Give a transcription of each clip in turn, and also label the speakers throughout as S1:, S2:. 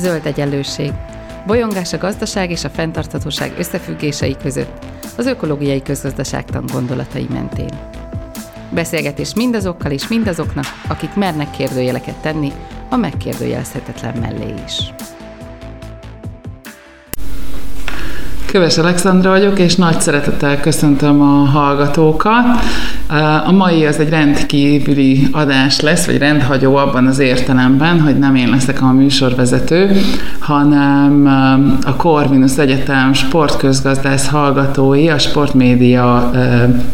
S1: Zöld egyenlőség. Bolyongás a gazdaság és a fenntarthatóság összefüggései között, az ökológiai közgazdaságtan gondolatai mentén. Beszélgetés mindazokkal és mindazoknak, akik mernek kérdőjeleket tenni a megkérdőjelezhetetlen mellé is.
S2: Köves Alexandra vagyok, és nagy szeretettel köszöntöm a hallgatókat. A mai az egy rendkívüli adás lesz, vagy rendhagyó abban az értelemben, hogy nem én leszek a műsorvezető, hanem a Corvinus Egyetem sportközgazdász hallgatói a sportmédia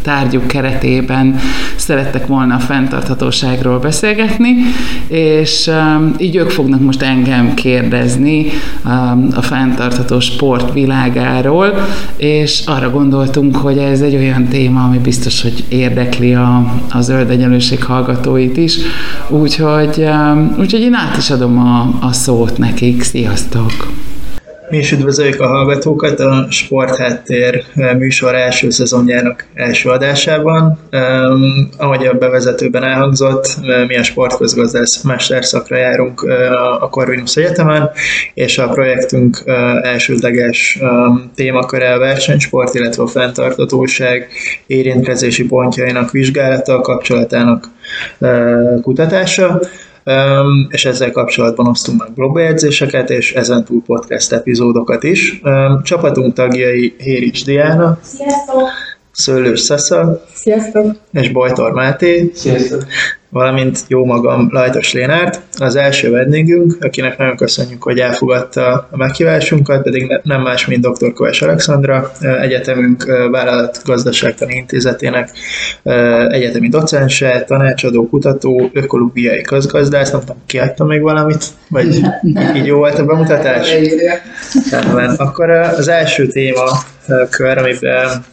S2: tárgyuk keretében szerettek volna a fenntarthatóságról beszélgetni, és így ők fognak most engem kérdezni a fenntartható sport világáról, és arra gondoltunk, hogy ez egy olyan téma, ami biztos, hogy érdekel érdekli a, a zöld egyenlőség hallgatóit is, úgyhogy, um, úgyhogy én át is adom a, a szót nekik. Sziasztok!
S3: Mi is üdvözöljük a hallgatókat a Sportháttér eh, műsor első szezonjának első adásában. Um, ahogy a bevezetőben elhangzott, eh, mi a sportközgazdász mesterszakra járunk uh, a Corvinus Egyetemen, és a projektünk elsődleges témaköre a versenysport, illetve a fenntartatóság érintkezési pontjainak vizsgálata, kapcsolatának uh, kutatása és ezzel kapcsolatban osztunk meg blogbejegyzéseket, és ezen túl podcast epizódokat is. Csapatunk tagjai Hérics Diana. Sziasztok! Szőlős Szesza.
S4: Sziasztok!
S3: És Bojtor Máté.
S5: Sziasztok!
S3: Valamint jó magam Lajtos Lénárt, az első vendégünk, akinek nagyon köszönjük, hogy elfogadta a meghívásunkat, pedig nem más, mint dr. Kovács Alexandra, egyetemünk vállalatgazdaságtani intézetének egyetemi docense, tanácsadó, kutató, ökológiai közgazdász, nem tudom, kiadta még valamit? Vagy így jó volt a bemutatás? Rendben. Akkor az első téma kör, amiben,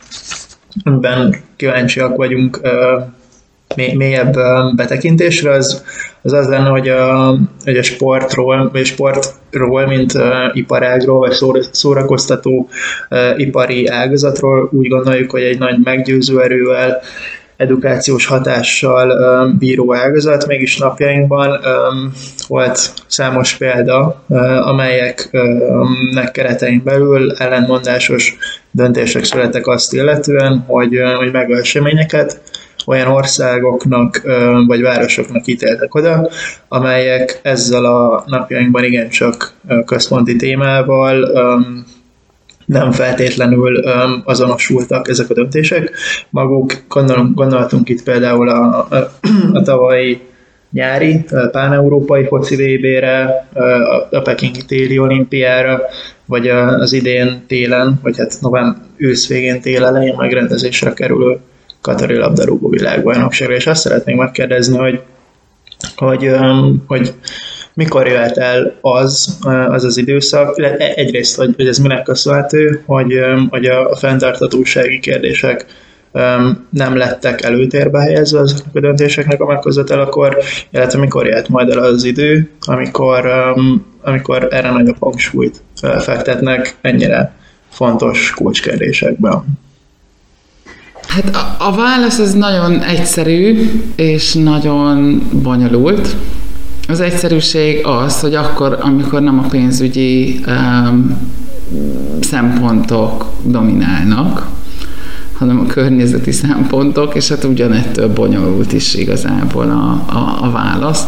S3: amiben kíváncsiak vagyunk mélyebb betekintésre, az az, az lenne, hogy a, hogy a sportról, vagy sportról, mint uh, iparágról, vagy szórakoztató uh, ipari ágazatról úgy gondoljuk, hogy egy nagy meggyőző erővel, edukációs hatással bíró ágazat, mégis napjainkban volt számos példa, amelyeknek keretein belül ellenmondásos döntések születtek azt illetően, hogy, hogy megölseményeket olyan országoknak vagy városoknak ítéltek oda, amelyek ezzel a napjainkban igencsak központi témával nem feltétlenül azonosultak ezek a döntések. Maguk gondolunk, gondoltunk itt például a, a, tavalyi nyári pán-európai foci VB-re, a pekingi téli olimpiára, vagy az idén télen, vagy hát november ősz végén tél elején megrendezésre kerülő Katari labdarúgó világbajnokságra, és azt szeretnénk megkérdezni, hogy, hogy, hogy mikor jöhet el az, az az időszak, egyrészt, hogy, hogy ez minek köszönhető, hogy, hogy a, a fenntartatósági kérdések nem lettek előtérbe helyezve azoknak a döntéseknek a meghozatalakor, illetve mikor jött majd el az idő, amikor, amikor erre nagyobb hangsúlyt fektetnek ennyire fontos kulcskérdésekben.
S2: Hát a, a válasz az nagyon egyszerű és nagyon bonyolult. Az egyszerűség az, hogy akkor, amikor nem a pénzügyi um, szempontok dominálnak, hanem a környezeti szempontok, és hát ugyanettől bonyolult is igazából a, a, a válasz.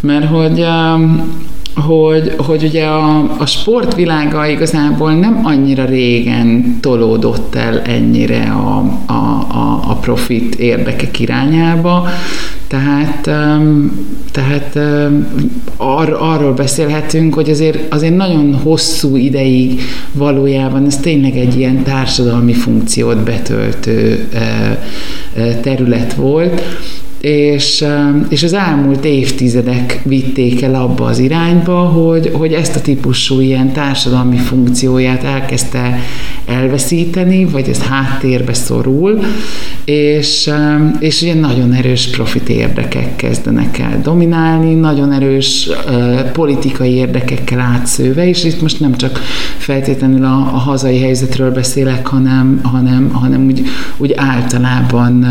S2: Mert hogy um, hogy, hogy ugye a, a sportvilága igazából nem annyira régen tolódott el ennyire a, a, a, a profit érdekek irányába, tehát, tehát ar, arról beszélhetünk, hogy azért, azért nagyon hosszú ideig valójában ez tényleg egy ilyen társadalmi funkciót betöltő terület volt, és, és az elmúlt évtizedek vitték el abba az irányba, hogy, hogy ezt a típusú ilyen társadalmi funkcióját elkezdte elveszíteni, vagy ez háttérbe szorul, és, és ugye nagyon erős profit érdekek kezdenek el dominálni, nagyon erős politikai érdekekkel átszőve, és itt most nem csak feltétlenül a, a hazai helyzetről beszélek, hanem, hanem, hanem úgy, úgy általában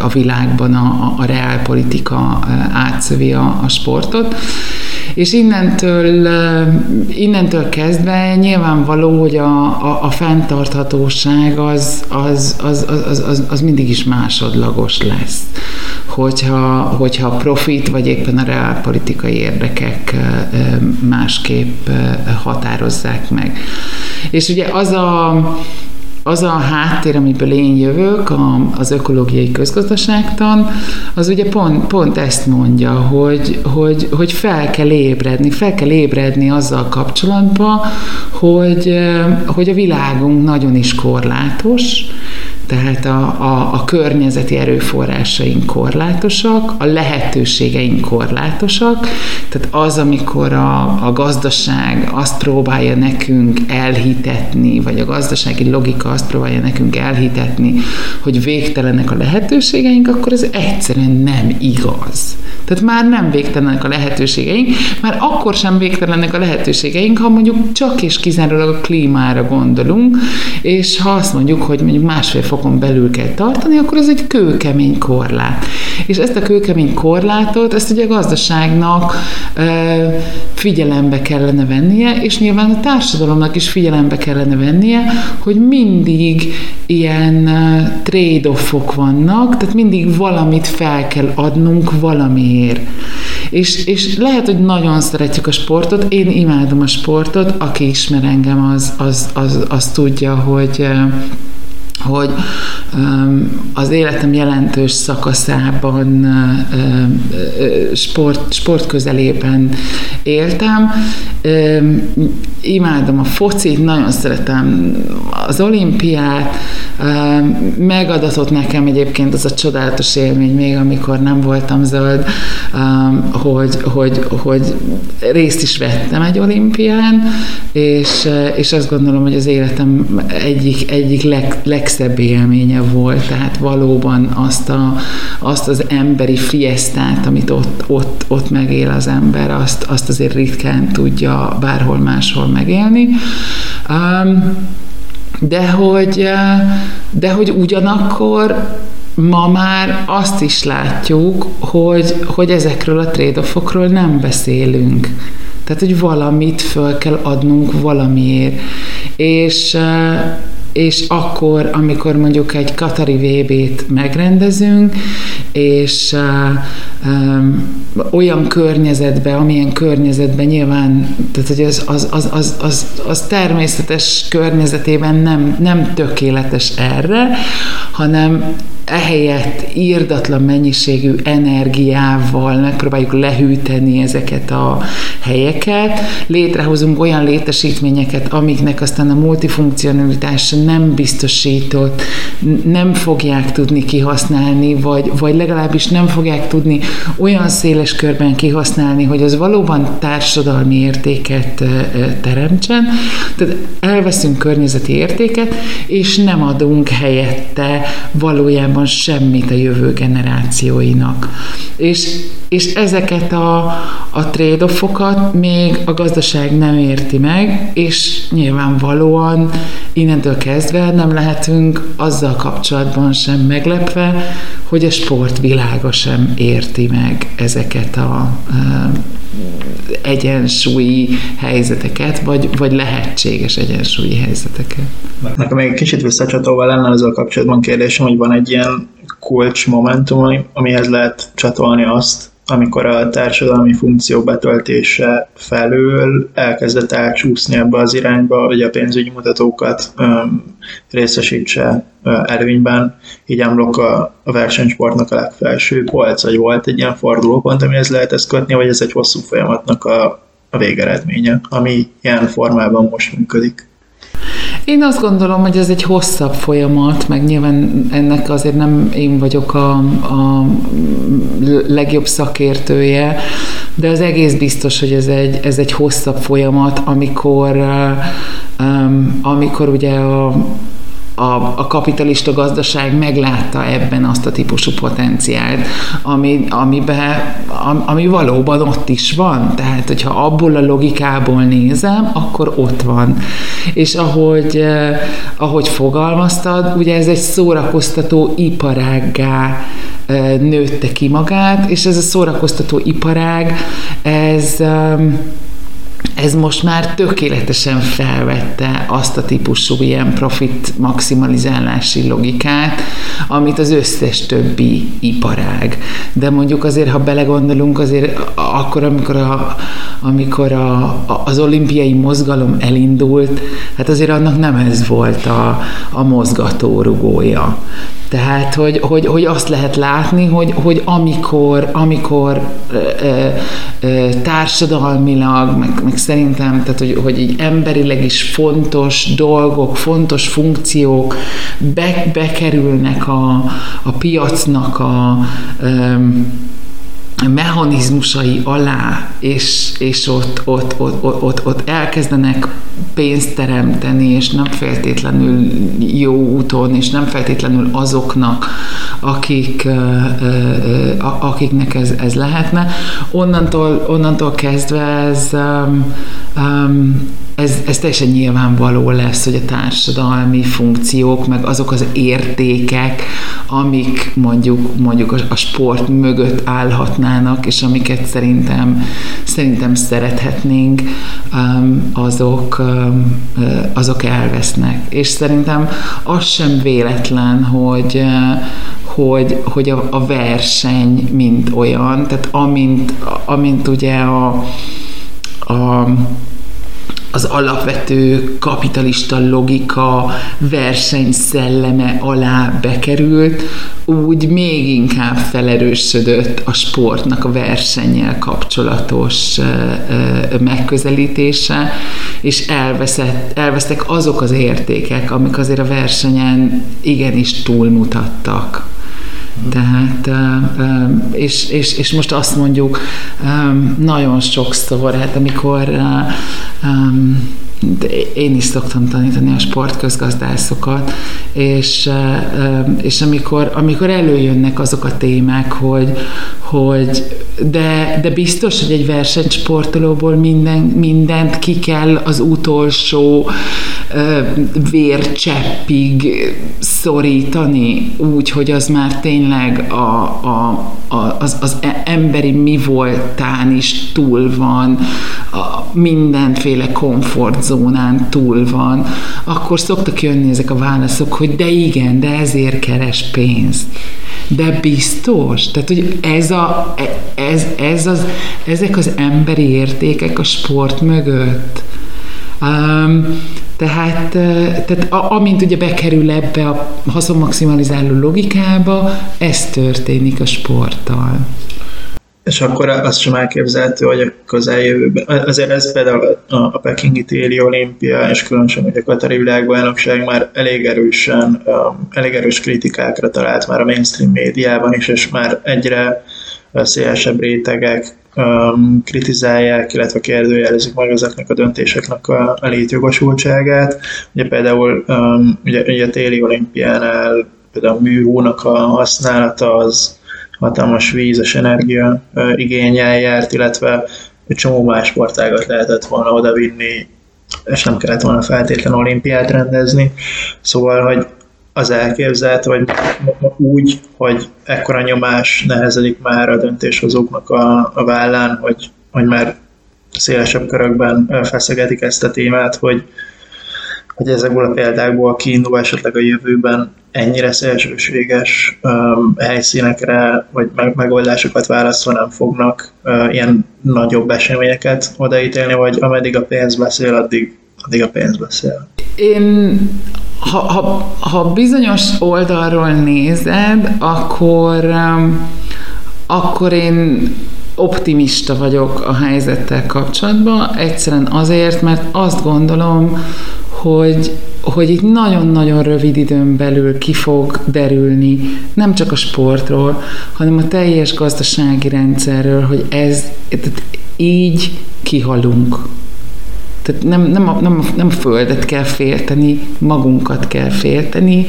S2: a világban a, a reálpolitika átszövi a, a sportot. és innentől, innentől kezdve nyilvánvaló, hogy a, a, a fenntarthatóság az, az, az, az, az, az mindig is másodlagos lesz hogyha, hogyha a profit vagy éppen a reálpolitikai érdekek másképp határozzák meg. És ugye az a, az a háttér, amiből én jövök, az ökológiai közgazdaságtan, az ugye pont, pont ezt mondja, hogy, hogy, hogy fel kell ébredni, fel kell ébredni azzal kapcsolatban, hogy, hogy a világunk nagyon is korlátos, tehát a, a, a környezeti erőforrásaink korlátosak, a lehetőségeink korlátosak, tehát az, amikor a, a gazdaság azt próbálja nekünk elhitetni, vagy a gazdasági logika azt próbálja nekünk elhitetni, hogy végtelenek a lehetőségeink, akkor ez egyszerűen nem igaz. Tehát már nem végtelenek a lehetőségeink, már akkor sem végtelenek a lehetőségeink, ha mondjuk csak és kizárólag a klímára gondolunk, és ha azt mondjuk, hogy mondjuk másfél fokon belül kell tartani, akkor ez egy kőkemény korlát. És ezt a kőkemény korlátot, ezt ugye a gazdaságnak figyelembe kellene vennie, és nyilván a társadalomnak is figyelembe kellene vennie, hogy mindig ilyen trade-offok vannak, tehát mindig valamit fel kell adnunk valamiért. És, és lehet, hogy nagyon szeretjük a sportot, én imádom a sportot, aki ismer engem, az, az, az, az tudja, hogy hogy az életem jelentős szakaszában sport, sport közelében éltem. Imádom a focit, nagyon szeretem az olimpiát, megadatott nekem egyébként az a csodálatos élmény még, amikor nem voltam zöld, hogy, hogy, hogy részt is vettem egy olimpián, és, és azt gondolom, hogy az életem egyik, egyik leg, legszebb élménye volt, tehát valóban azt, a, azt az emberi fiesztát, amit ott, ott, ott megél az ember, azt, azt azért ritkán tudja bárhol máshol megélni. Um, de hogy, de hogy ugyanakkor ma már azt is látjuk, hogy, hogy ezekről a trade nem beszélünk. Tehát, hogy valamit föl kell adnunk valamiért. És, és akkor, amikor mondjuk egy Katari VB-t megrendezünk, és um, olyan környezetben, amilyen környezetben nyilván, tehát hogy az, az, az, az, az, az természetes környezetében nem, nem tökéletes erre, hanem ehelyett írdatlan mennyiségű energiával megpróbáljuk lehűteni ezeket a helyeket, létrehozunk olyan létesítményeket, amiknek aztán a multifunkcionalitása nem biztosított, nem fogják tudni kihasználni, vagy, vagy legalábbis nem fogják tudni olyan széles körben kihasználni, hogy az valóban társadalmi értéket teremtsen. Tehát elveszünk környezeti értéket, és nem adunk helyette valójában semmit a jövő generációinak. És, és ezeket a, a trade-offokat még a gazdaság nem érti meg, és nyilvánvalóan innentől kezdve nem lehetünk azzal kapcsolatban sem meglepve, hogy a sport világa sem érti meg ezeket a egyensúlyi helyzeteket, vagy, vagy lehetséges egyensúlyi helyzeteket.
S3: Nekem még kicsit visszacsatolva lenne azzal kapcsolatban kérdésem, hogy van egy ilyen kulcs momentum, amihez lehet csatolni azt, amikor a társadalmi funkció betöltése felől elkezdett elcsúszni ebbe az irányba, hogy a pénzügyi mutatókat um, részesítse uh, előnyben, így emlok a, a versenysportnak a legfelső polc, vagy volt egy ilyen fordulópont, amihez lehet ezt kötni, vagy ez egy hosszú folyamatnak a, a végeredménye, ami ilyen formában most működik.
S2: Én azt gondolom, hogy ez egy hosszabb folyamat, meg nyilván ennek azért nem én vagyok a, a legjobb szakértője, de az egész biztos, hogy ez egy, ez egy hosszabb folyamat, amikor, um, amikor ugye a, a, a, kapitalista gazdaság meglátta ebben azt a típusú potenciált, ami, amiben, ami valóban ott is van. Tehát, hogyha abból a logikából nézem, akkor ott van. És ahogy, eh, ahogy fogalmaztad, ugye ez egy szórakoztató iparággá eh, nőtte ki magát, és ez a szórakoztató iparág, ez ez most már tökéletesen felvette azt a típusú ilyen profit maximalizálási logikát, amit az összes többi iparág. De mondjuk azért, ha belegondolunk, azért akkor, amikor, a, amikor a, az olimpiai mozgalom elindult, hát azért annak nem ez volt a, a mozgatórugója. Tehát, hogy, hogy, hogy azt lehet látni, hogy, hogy amikor, amikor ö, ö, társadalmilag, meg, meg szerintem, tehát, hogy, hogy így emberileg is fontos dolgok, fontos funkciók be, bekerülnek a, a piacnak a ö, mechanizmusai alá, és, és ott, ott, ott, ott, ott, ott elkezdenek pénzt teremteni, és nem feltétlenül jó úton, és nem feltétlenül azoknak, akik, akiknek ez, ez lehetne. Onnantól, onnantól kezdve ez, ez, ez teljesen nyilvánvaló lesz, hogy a társadalmi funkciók, meg azok az értékek, amik mondjuk, mondjuk a sport mögött állhatnának, és amiket szerintem, szerintem szerethetnénk, azok, azok elvesznek. És szerintem az sem véletlen, hogy hogy, hogy a, a verseny mint olyan, tehát amint, amint ugye a az alapvető kapitalista logika versenyszelleme alá bekerült, úgy még inkább felerősödött a sportnak a versennyel kapcsolatos megközelítése, és elveszett, elvesztek azok az értékek, amik azért a versenyen igenis túlmutattak. Tehát, és, és, és most azt mondjuk nagyon sokszor, hát amikor én is szoktam tanítani a sportközgazdászokat, és, és amikor, amikor előjönnek azok a témák, hogy, hogy de, de biztos, hogy egy versenysportolóból minden, mindent ki kell az utolsó vércseppig szorítani, úgy, hogy az már tényleg a, a, a, az, az emberi mi voltán is túl van, a mindenféle komfortzónán túl van, akkor szoktak jönni ezek a válaszok, hogy de igen, de ezért keres pénzt. De biztos, tehát hogy ez a, ez, ez az, ezek az emberi értékek a sport mögött. Um, tehát, tehát amint ugye bekerül ebbe a haszonmaximalizáló logikába, ez történik a sporttal.
S3: És akkor az sem elképzelhető, hogy a közeljövőben, azért ez például a, a Pekingi téli olimpia, és különösen ugye a Katari világbajnokság már elég erősen, elég erős kritikákra talált már a mainstream médiában is, és már egyre szélesebb rétegek um, kritizálják, illetve kérdőjelezik meg ezeknek a döntéseknek a, a létjogosultságát. Ugye például um, ugye, ugye a téli olimpiánál például a műhónak a használata az hatalmas vízes energia igényel járt, illetve egy csomó más sportágat lehetett volna odavinni, és nem kellett volna feltétlen olimpiát rendezni. Szóval, hogy az elképzelhető, hogy úgy, hogy ekkora nyomás nehezedik már a döntéshozóknak a, a vállán, hogy, hogy már szélesebb körökben feszegetik ezt a témát, hogy, hogy ezekből a példákból kiindulva esetleg a jövőben ennyire szélsőséges um, helyszínekre, vagy meg, megoldásokat választva nem fognak uh, ilyen nagyobb eseményeket odaítélni, vagy ameddig a pénz beszél, addig, addig a pénz beszél.
S2: Én ha, ha, ha bizonyos oldalról nézed, akkor, um, akkor én optimista vagyok a helyzettel kapcsolatban, egyszerűen azért, mert azt gondolom, hogy, hogy itt nagyon-nagyon rövid időn belül ki fog derülni nem csak a sportról, hanem a teljes gazdasági rendszerről, hogy ez így kihalunk. Tehát nem, nem, a, nem, nem a földet kell félteni, magunkat kell félteni.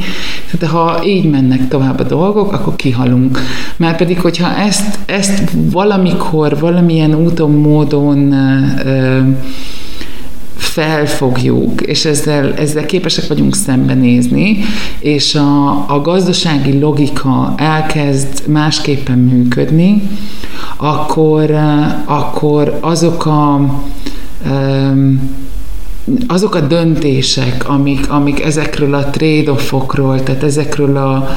S2: Tehát ha így mennek tovább a dolgok, akkor kihalunk. Már pedig, hogyha ezt, ezt valamikor, valamilyen úton, módon ö, felfogjuk, és ezzel, ezzel képesek vagyunk szembenézni, és a, a gazdasági logika elkezd másképpen működni, akkor, akkor azok a azok a döntések, amik, amik ezekről a trade-offokról, tehát ezekről a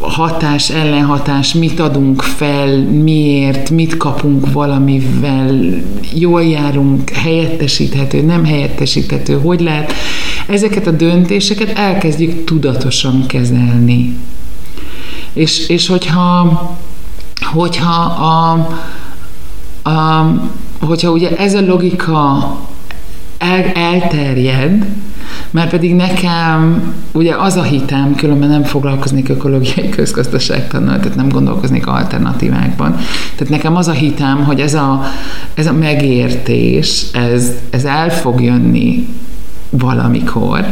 S2: hatás, ellenhatás, mit adunk fel, miért, mit kapunk valamivel, jól járunk, helyettesíthető, nem helyettesíthető, hogy lehet, ezeket a döntéseket elkezdjük tudatosan kezelni. És, és hogyha, hogyha a, a, hogyha ugye ez a logika el, elterjed, mert pedig nekem ugye az a hitem, különben nem foglalkoznék ökológiai közgazdaságtannal, tehát nem gondolkoznék alternatívákban. Tehát nekem az a hitem, hogy ez a, ez a megértés, ez, ez el fog jönni valamikor,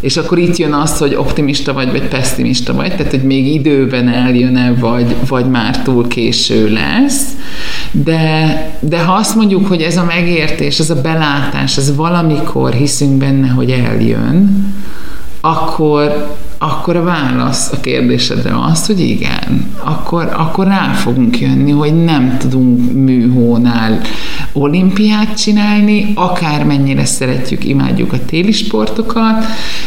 S2: és akkor itt jön az, hogy optimista vagy, vagy pessimista vagy, tehát hogy még időben eljön-e, vagy, vagy már túl késő lesz. De, de ha azt mondjuk, hogy ez a megértés, ez a belátás, ez valamikor hiszünk benne, hogy eljön, akkor, akkor a válasz a kérdésedre az, hogy igen, akkor, akkor rá fogunk jönni, hogy nem tudunk műhónál olimpiát csinálni, akármennyire szeretjük, imádjuk a téli sportokat,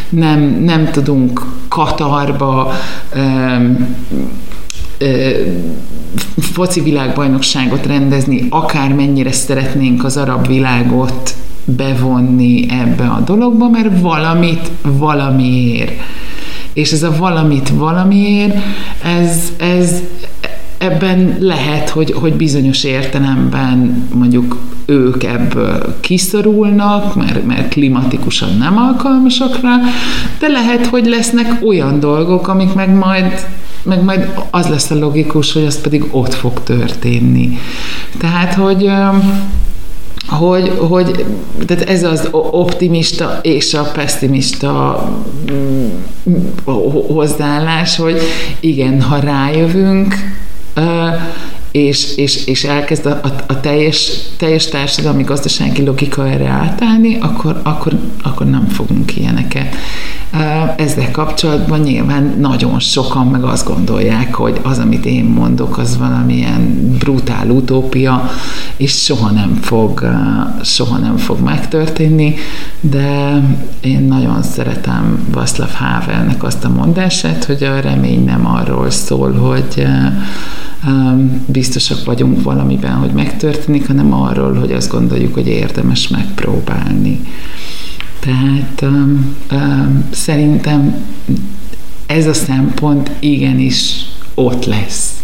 S2: nem, nem tudunk Katarba um, foci világbajnokságot rendezni, akármennyire szeretnénk az arab világot bevonni ebbe a dologba, mert valamit valamiért. És ez a valamit valamiért, ez, ez ebben lehet, hogy, hogy bizonyos értelemben mondjuk ők ebből kiszorulnak, mert, mert klimatikusan nem alkalmasak rá, de lehet, hogy lesznek olyan dolgok, amik meg majd meg majd az lesz a logikus, hogy az pedig ott fog történni. Tehát, hogy hogy, hogy tehát ez az optimista és a pessimista mm, hozzáállás, hogy igen, ha rájövünk, és, és, és elkezd a, a, a teljes, teljes társadalmi gazdasági logika erre átállni, akkor, akkor, akkor nem fogunk ilyeneket. Ezzel kapcsolatban nyilván nagyon sokan meg azt gondolják, hogy az, amit én mondok, az valamilyen brutál utópia, és soha nem fog, soha nem fog megtörténni, de én nagyon szeretem Václav Havelnek azt a mondását, hogy a remény nem arról szól, hogy biztosak vagyunk valamiben, hogy megtörténik, hanem arról, hogy azt gondoljuk, hogy érdemes megpróbálni. Tehát um, um, szerintem ez a szempont igenis ott lesz.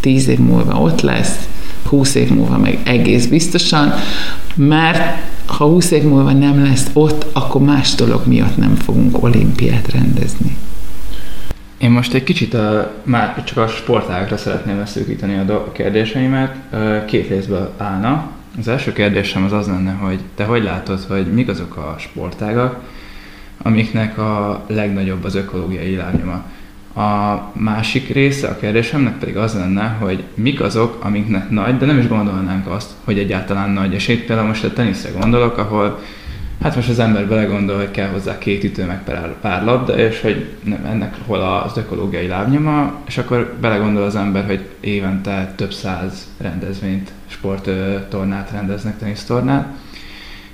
S2: Tíz év múlva ott lesz, húsz év múlva meg egész biztosan, mert ha húsz év múlva nem lesz ott, akkor más dolog miatt nem fogunk olimpiát rendezni.
S4: Én most egy kicsit a, már csak a sportágakra szeretném leszűkíteni a, do- a kérdéseimet. Két részből állna. Az első kérdésem az az lenne, hogy te hogy látod, hogy mik azok a sportágak, amiknek a legnagyobb az ökológiai lábnyoma. A másik része a kérdésemnek pedig az lenne, hogy mik azok, amiknek nagy, de nem is gondolnánk azt, hogy egyáltalán nagy esélyt. Például most a teniszre gondolok, ahol Hát most az ember belegondol, hogy kell hozzá két ütő, meg pár labda, és hogy nem, ennek hol az ökológiai lábnyoma, és akkor belegondol az ember, hogy évente több száz rendezvényt, sporttornát rendeznek, tenisztornát,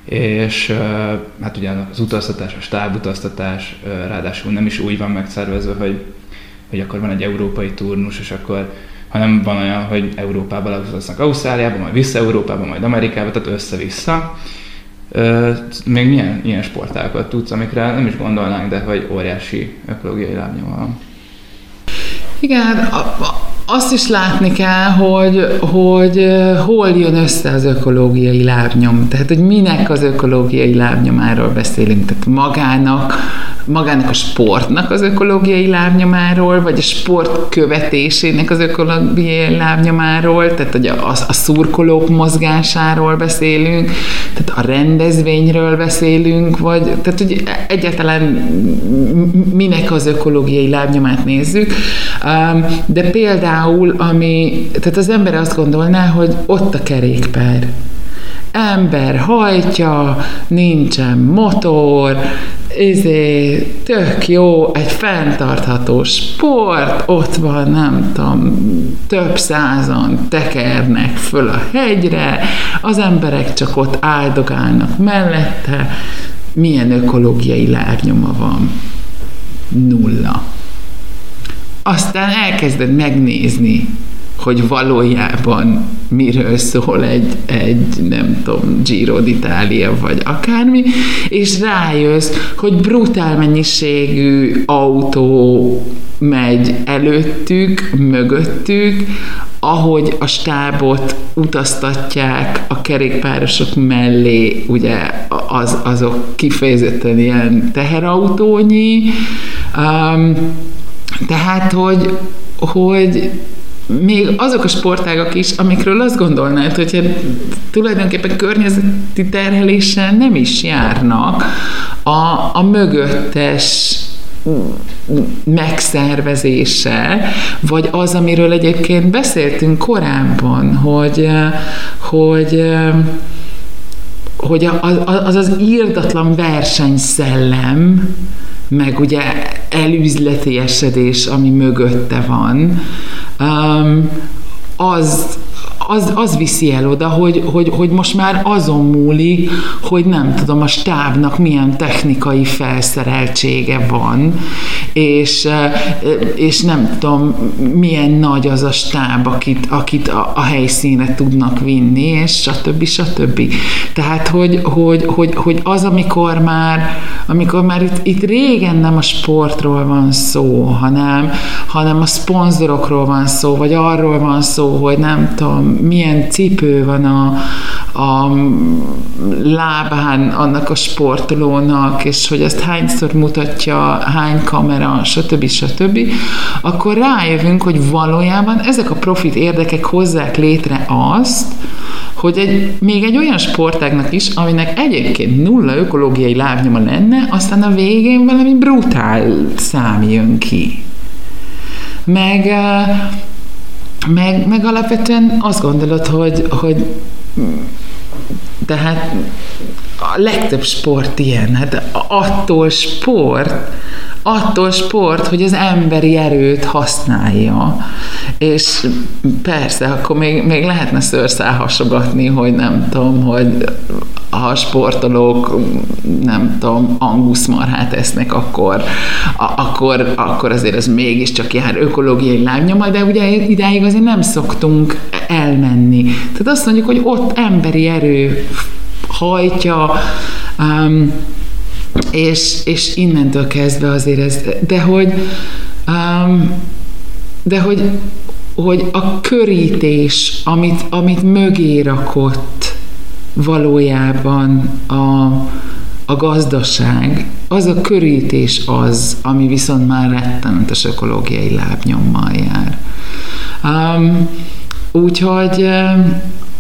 S4: és hát ugye az utaztatás, a stábutaztatás ráadásul nem is úgy van megszervezve, hogy, hogy akkor van egy európai turnus, és akkor hanem van olyan, hogy Európába leutaznak Ausztráliába, majd vissza Európába, majd Amerikába, tehát össze-vissza még milyen ilyen sportákat tudsz, amikre nem is gondolnánk, de hogy óriási ökológiai lábnyoma van.
S2: Igen, azt is látni kell, hogy, hogy hol jön össze az ökológiai lábnyom. Tehát, hogy minek az ökológiai lábnyomáról beszélünk. Tehát magának magának a sportnak az ökológiai lábnyomáról, vagy a sport követésének az ökológiai lábnyomáról, tehát hogy a, a szurkolók mozgásáról beszélünk, tehát a rendezvényről beszélünk, vagy tehát hogy egyáltalán minek az ökológiai lábnyomát nézzük. De például, ami, tehát az ember azt gondolná, hogy ott a kerékpár ember hajtja, nincsen motor, izé, tök jó, egy fenntartható sport, ott van, nem tudom, több százan tekernek föl a hegyre, az emberek csak ott áldogálnak mellette, milyen ökológiai lábnyoma van? Nulla. Aztán elkezded megnézni, hogy valójában miről szól egy, egy nem tudom, Giro d'Italia, vagy akármi, és rájössz, hogy brutál mennyiségű autó megy előttük, mögöttük, ahogy a stábot utaztatják a kerékpárosok mellé, ugye az, azok kifejezetten ilyen teherautónyi, um, tehát, hogy, hogy még azok a sportágak is, amikről azt gondolnád, hogy tulajdonképpen környezeti terheléssel nem is járnak, a, a mögöttes megszervezése, vagy az, amiről egyébként beszéltünk korábban, hogy, hogy hogy az az írdatlan versenyszellem, meg ugye elüzletiesedés, ami mögötte van, az, az, az viszi el oda, hogy, hogy, hogy most már azon múlik, hogy nem tudom, a stábnak milyen technikai felszereltsége van, és, és nem tudom, milyen nagy az a stáb, akit, akit a, a helyszínre tudnak vinni, és stb. stb. Tehát, hogy, hogy, hogy, hogy az, amikor már, amikor már itt, itt régen nem a sportról van szó, hanem, hanem a szponzorokról van szó, vagy arról van szó, hogy nem tudom, milyen cipő van a, a lábán annak a sportolónak, és hogy ezt hányszor mutatja, hány kamera, stb. stb., akkor rájövünk, hogy valójában ezek a profit érdekek hozzák létre azt, hogy egy, még egy olyan sportágnak is, aminek egyébként nulla ökológiai lábnyoma lenne, aztán a végén valami brutál szám jön ki. Meg meg, meg alapvetően azt gondolod, hogy, hogy tehát a legtöbb sport ilyen, hát attól sport, attól sport, hogy az emberi erőt használja. És persze, akkor még, még lehetne szőrszál hasogatni, hogy nem tudom, hogy ha a sportolók nem tudom, anguszmarhát esznek, akkor, a, akkor, akkor azért ez mégiscsak jár ökológiai lábnyoma, de ugye idáig azért nem szoktunk elmenni. Tehát azt mondjuk, hogy ott emberi erő hajtja, um, és, és innentől kezdve azért ez, de hogy um, de hogy, hogy a körítés, amit, amit mögé rakott valójában a, a gazdaság, az a körítés az, ami viszont már rettenetes ökológiai lábnyommal jár. Um, úgyhogy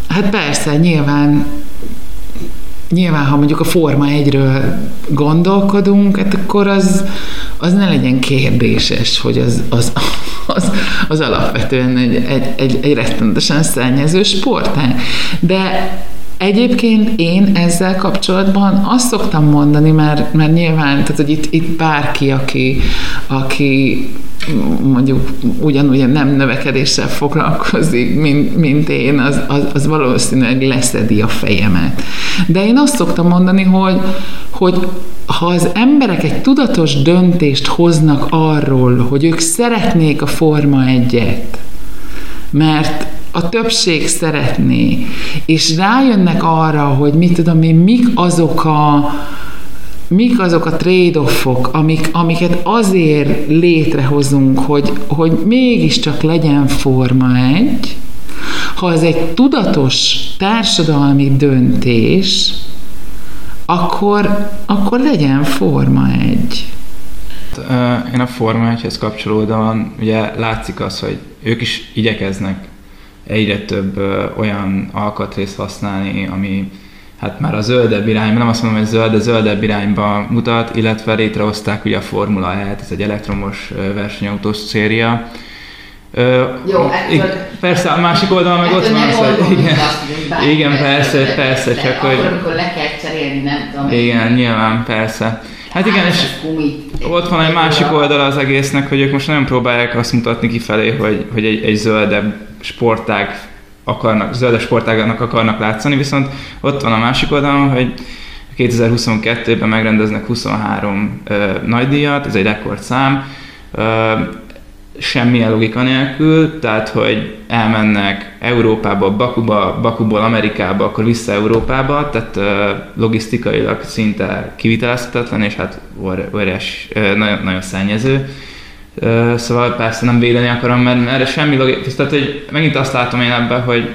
S2: hát persze, nyilván nyilván, ha mondjuk a Forma egyről gondolkodunk, hát akkor az, az ne legyen kérdéses, hogy az, az, az, az alapvetően egy, egy, egy, egy rettenetesen szennyező sportág. De Egyébként én ezzel kapcsolatban azt szoktam mondani, mert, mert nyilván, tehát hogy itt, itt bárki, aki, aki mondjuk ugyanúgy nem növekedéssel foglalkozik, mint, mint én, az, az, az valószínűleg leszedi a fejemet. De én azt szoktam mondani, hogy, hogy ha az emberek egy tudatos döntést hoznak arról, hogy ők szeretnék a Forma egyet, mert a többség szeretné, és rájönnek arra, hogy mit tudom én, mik azok a, mik azok a trade-offok, amik, amiket azért létrehozunk, hogy, hogy mégiscsak legyen forma egy, ha ez egy tudatos társadalmi döntés, akkor, akkor legyen forma egy.
S4: Én a Forma 1-hez kapcsolódóan ugye látszik az, hogy ők is igyekeznek egyre több olyan alkatrészt használni, ami hát már a zöldebb irányba, nem azt mondom, hogy zöld, de zöldebb irányba mutat, illetve létrehozták ugye a Formula E-t, ez egy elektromos versenyautós széria.
S1: Jó, ettől,
S4: persze a másik oldalon meg ott van az, hogy igen, azt, igen, persze, persze, csak
S1: akkor,
S4: hogy...
S1: Amikor le kell cserélni, nem tudom.
S4: Igen, nyilván, persze. Hát igen, és ott van egy másik oldala az egésznek, hogy ők most nem próbálják azt mutatni kifelé, hogy, hogy egy, egy zöldebb sportág akarnak, zöld sportágnak akarnak látszani, viszont ott van a másik oldalon, hogy 2022-ben megrendeznek 23 ö, nagydíjat, ez egy rekordszám, ö, semmilyen logika nélkül, tehát hogy elmennek Európába, Bakuba, Bakuból Amerikába, akkor vissza Európába, tehát ö, logisztikailag szinte kivitelezhetetlen, és hát óriás, nagyon, nagyon szennyező Szóval persze nem védeni akarom, mert erre semmi logika. Tehát, hogy megint azt látom én ebben, hogy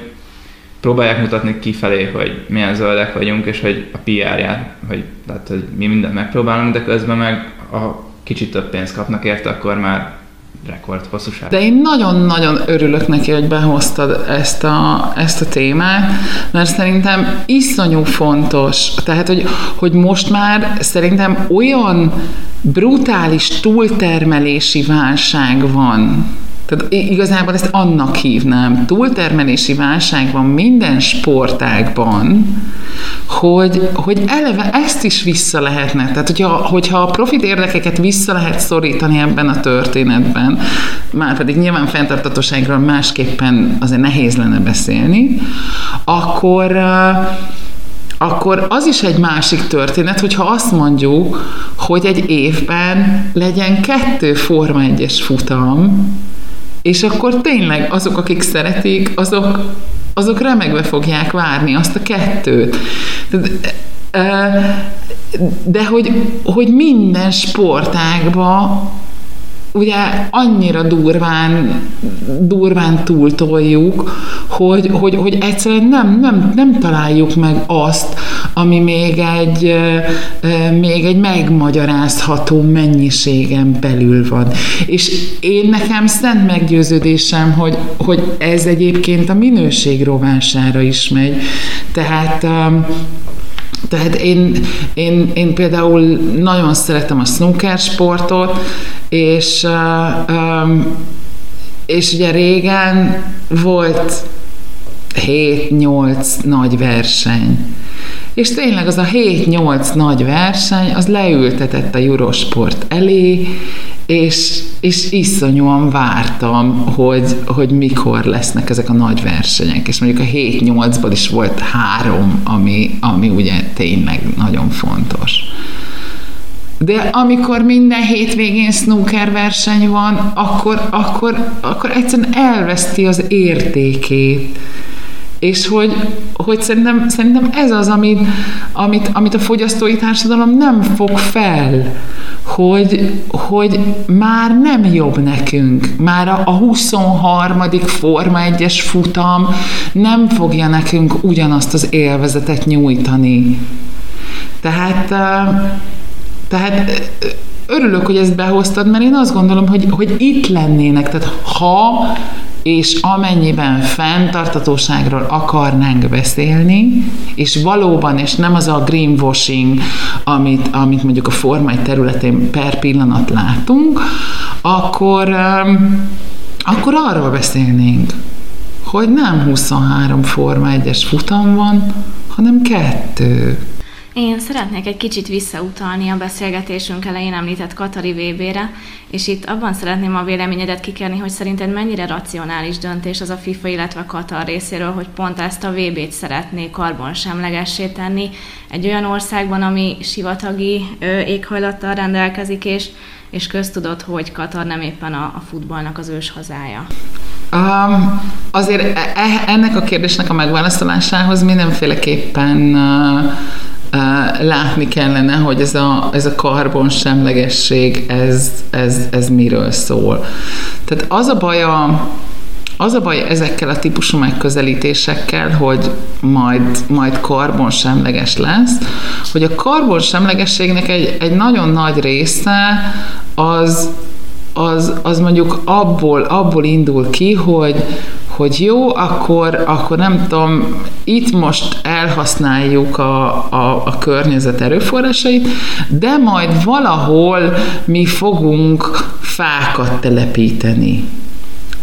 S4: próbálják mutatni kifelé, hogy milyen zöldek vagyunk, és hogy a PR-ját, hogy, tehát, hogy mi mindent megpróbálunk, de közben meg a kicsit több pénzt kapnak érte, akkor már rekord hosszúság.
S2: De én nagyon-nagyon örülök neki, hogy behoztad ezt a, ezt a témát, mert szerintem iszonyú fontos. Tehát, hogy, hogy most már szerintem olyan brutális túltermelési válság van, tehát igazából ezt annak hívnám. Túltermelési válság van minden sportágban, hogy, hogy eleve ezt is vissza lehetne. Tehát, hogyha, hogyha a profit érdekeket vissza lehet szorítani ebben a történetben, már pedig nyilván fenntartatóságról másképpen azért nehéz lenne beszélni, akkor akkor az is egy másik történet, hogyha azt mondjuk, hogy egy évben legyen kettő Forma 1-es futam, és akkor tényleg azok, akik szeretik, azok, azok remegve fogják várni azt a kettőt. De hogy, hogy minden sportágban ugye annyira durván, durván túltoljuk, hogy, hogy, hogy egyszerűen nem, nem, nem találjuk meg azt, ami még egy, még egy megmagyarázható mennyiségen belül van. És én nekem szent meggyőződésem, hogy, hogy ez egyébként a minőség rovására is megy. Tehát tehát én, én, én például nagyon szeretem a snooker sportot, és, és ugye régen volt 7-8 nagy verseny. És tényleg az a 7-8 nagy verseny, az leültetett a Eurosport elé, és, és iszonyúan vártam, hogy, hogy mikor lesznek ezek a nagy versenyek, és mondjuk a 7-8-ban is volt három, ami, ami ugye tényleg nagyon fontos. De amikor minden hétvégén snooker verseny van, akkor, akkor, akkor egyszerűen elveszti az értékét. És hogy, hogy szerintem, szerintem ez az, amit, amit, amit a fogyasztói társadalom nem fog fel, hogy, hogy már nem jobb nekünk, már a, a 23. Forma 1-es futam nem fogja nekünk ugyanazt az élvezetet nyújtani. Tehát, tehát örülök, hogy ezt behoztad, mert én azt gondolom, hogy, hogy itt lennének. Tehát ha és amennyiben fenntartatóságról akarnánk beszélni, és valóban, és nem az a greenwashing, amit, amit mondjuk a formai területén per pillanat látunk, akkor, akkor arról beszélnénk, hogy nem 23 Forma 1-es futam van, hanem kettő.
S5: Én szeretnék egy kicsit visszautalni a beszélgetésünk elején említett Katari VB-re, és itt abban szeretném a véleményedet kikérni, hogy szerinted mennyire racionális döntés az a FIFA, illetve Katar részéről, hogy pont ezt a VB-t szeretné karbonsemlegessé tenni egy olyan országban, ami sivatagi ö, éghajlattal rendelkezik, és, és köztudott, hogy Katar nem éppen a, a futballnak az ős hazája.
S2: Um, azért e, e, ennek a kérdésnek a megválaszolásához mindenféleképpen uh, látni kellene, hogy ez a, ez a karbon semlegesség, ez, ez, ez miről szól. Tehát az a baj a, az a baj ezekkel a típusú megközelítésekkel, hogy majd, majd karbonsemleges lesz, hogy a karbonsemlegességnek egy, egy nagyon nagy része az, az, az mondjuk abból, abból indul ki, hogy, hogy jó, akkor, akkor nem tudom, itt most elhasználjuk a, a, a környezet erőforrásait, de majd valahol mi fogunk fákat telepíteni.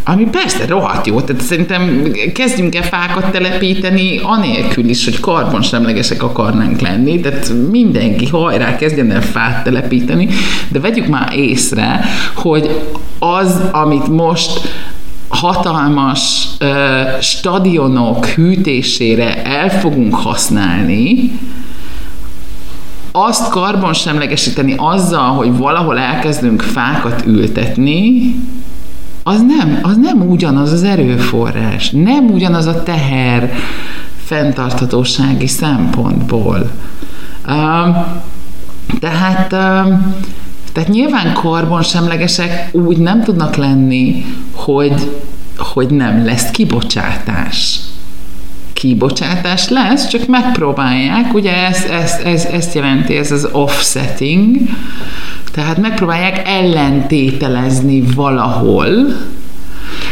S2: Ami persze rohadt jó, tehát szerintem kezdjünk el fákat telepíteni, anélkül is, hogy karbonsemlegesek akarnánk lenni, tehát mindenki hajrá kezdjen el fát telepíteni, de vegyük már észre, hogy az, amit most hatalmas stadionok hűtésére el fogunk használni, azt karbonsemlegesíteni azzal, hogy valahol elkezdünk fákat ültetni, az nem, az nem ugyanaz az erőforrás, nem ugyanaz a teher fenntarthatósági szempontból. Tehát, tehát nyilván karbonsemlegesek úgy nem tudnak lenni, hogy, hogy nem lesz kibocsátás kibocsátás lesz, csak megpróbálják, ugye ez, ez, ez, ezt jelenti ez az offsetting, tehát megpróbálják ellentételezni valahol,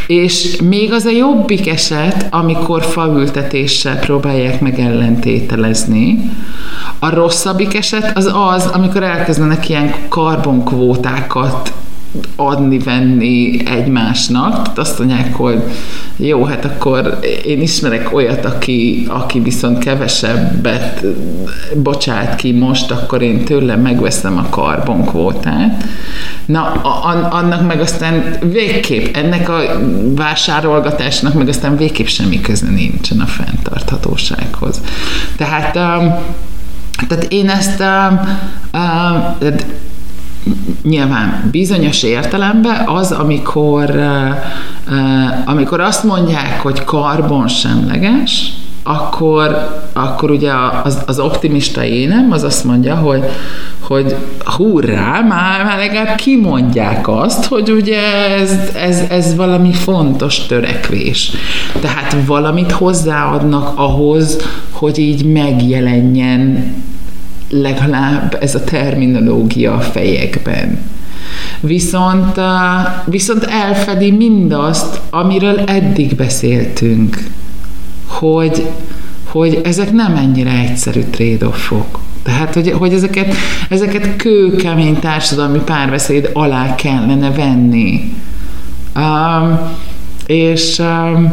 S2: és még az a jobbik eset, amikor faültetéssel próbálják meg ellentételezni. A rosszabbik eset az az, amikor elkezdenek ilyen karbonkvótákat adni-venni egymásnak. Tehát azt mondják, hogy jó, hát akkor én ismerek olyat, aki, aki viszont kevesebbet bocsát ki most, akkor én tőlem megveszem a karbonkvótát. Na, a, annak meg aztán végképp, ennek a vásárolgatásnak meg aztán végképp semmi köze nincsen a fenntarthatósághoz. Tehát, um, tehát én ezt um, um, nyilván bizonyos értelemben az, amikor, amikor azt mondják, hogy karbonsemleges, akkor, akkor ugye az, az optimista énem az azt mondja, hogy, hogy hurrá, már, már legalább kimondják azt, hogy ugye ez, ez, ez valami fontos törekvés. Tehát valamit hozzáadnak ahhoz, hogy így megjelenjen legalább ez a terminológia a fejekben. Viszont, viszont elfedi mindazt, amiről eddig beszéltünk, hogy, hogy ezek nem ennyire egyszerű trade-offok. Tehát, hogy, hogy ezeket, ezeket kőkemény társadalmi párbeszéd alá kellene venni. Um, és, um,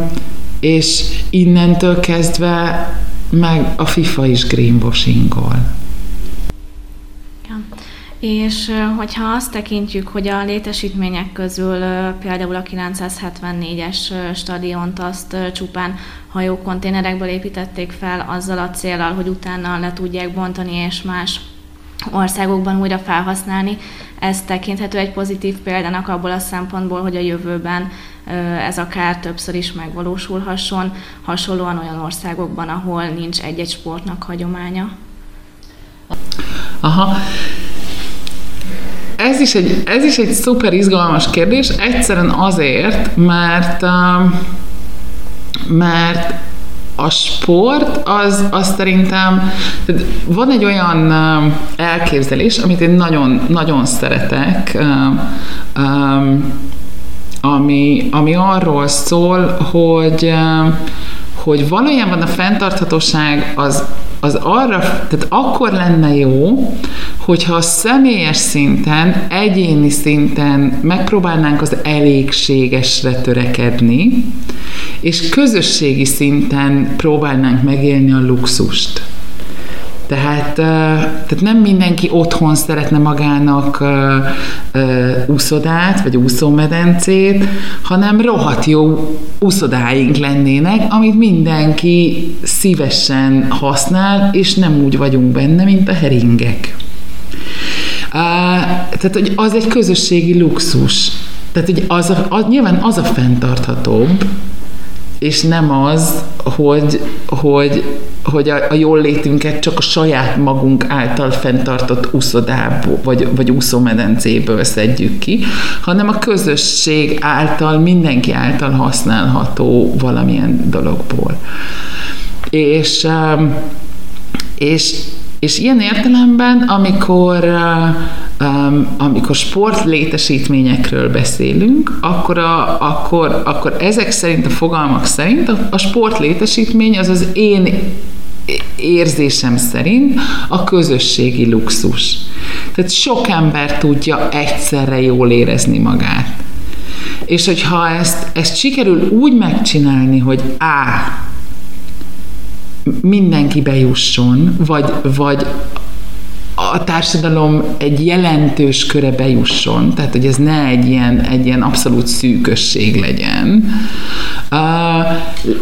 S2: és innentől kezdve meg a FIFA is greenwashingol.
S5: És hogyha azt tekintjük, hogy a létesítmények közül például a 974-es stadiont azt csupán hajókonténerekből építették fel azzal a célral, hogy utána le tudják bontani és más országokban újra felhasználni. Ez tekinthető egy pozitív példának abból a szempontból, hogy a jövőben ez akár többször is megvalósulhasson, hasonlóan olyan országokban, ahol nincs egy-egy sportnak hagyománya.
S2: Aha, ez is egy, ez is egy szuper izgalmas kérdés, egyszerűen azért, mert, um, mert a sport az, az szerintem, van egy olyan um, elképzelés, amit én nagyon, nagyon szeretek, um, ami, ami arról szól, hogy, hogy valójában a fenntarthatóság az, az arra, tehát akkor lenne jó, hogyha a személyes szinten, egyéni szinten megpróbálnánk az elégségesre törekedni, és közösségi szinten próbálnánk megélni a luxust. Tehát, tehát nem mindenki otthon szeretne magának úszodát, vagy úszómedencét, hanem rohadt jó úszodáink lennének, amit mindenki szívesen használ, és nem úgy vagyunk benne, mint a heringek. Tehát, hogy az egy közösségi luxus. Tehát, hogy az, a, az, nyilván az a fenntarthatóbb, és nem az, hogy, hogy, hogy a, a jól létünket csak a saját magunk által fenntartott úszodából, vagy, vagy úszómedencéből szedjük ki, hanem a közösség által, mindenki által használható valamilyen dologból. És, és és ilyen értelemben, amikor, amikor sportlétesítményekről beszélünk, akkor, a, akkor, akkor ezek szerint, a fogalmak szerint a, a sportlétesítmény az az én érzésem szerint a közösségi luxus. Tehát sok ember tudja egyszerre jól érezni magát. És hogyha ezt, ezt sikerül úgy megcsinálni, hogy A. mindenki bejusson, vagy, vagy a társadalom egy jelentős köre bejusson, tehát hogy ez ne egy ilyen, egy ilyen abszolút szűkösség legyen. Uh,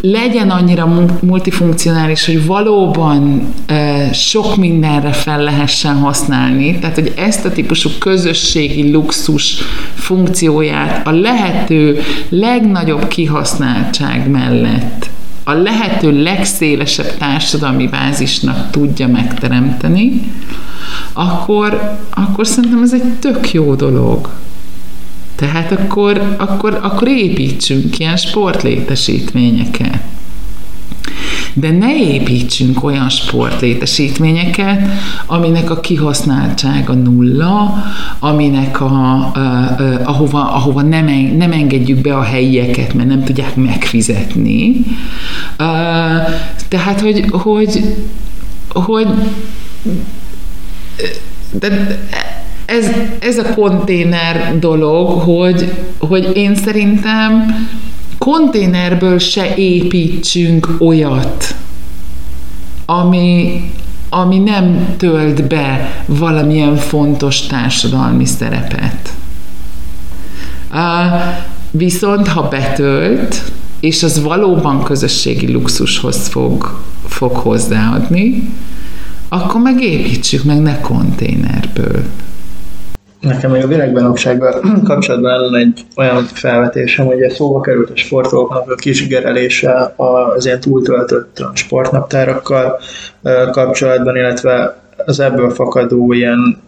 S2: legyen annyira multifunkcionális, hogy valóban uh, sok mindenre fel lehessen használni, tehát hogy ezt a típusú közösségi luxus funkcióját a lehető legnagyobb kihasználtság mellett a lehető legszélesebb társadalmi bázisnak tudja megteremteni, akkor, akkor szerintem ez egy tök jó dolog. Tehát akkor, akkor, akkor építsünk ilyen sportlétesítményeket. De ne építsünk olyan sportlétesítményeket, aminek a kihasználtsága nulla, aminek a, a, a, ahova, ahova nem, nem engedjük be a helyieket, mert nem tudják megfizetni. Tehát, hogy, hogy, hogy de ez, ez a konténer dolog, hogy, hogy én szerintem konténerből se építsünk olyat, ami, ami nem tölt be valamilyen fontos társadalmi szerepet. Uh, viszont ha betölt, és az valóban közösségi luxushoz fog, fog hozzáadni, akkor meg építsük meg, ne konténerből.
S3: Nekem a világbajnoksággal kapcsolatban lenne egy olyan felvetésem, hogy szóba került a sportolóknak a kisgerelése az ilyen túltöltött sportnaptárakkal kapcsolatban, illetve az ebből fakadó ilyen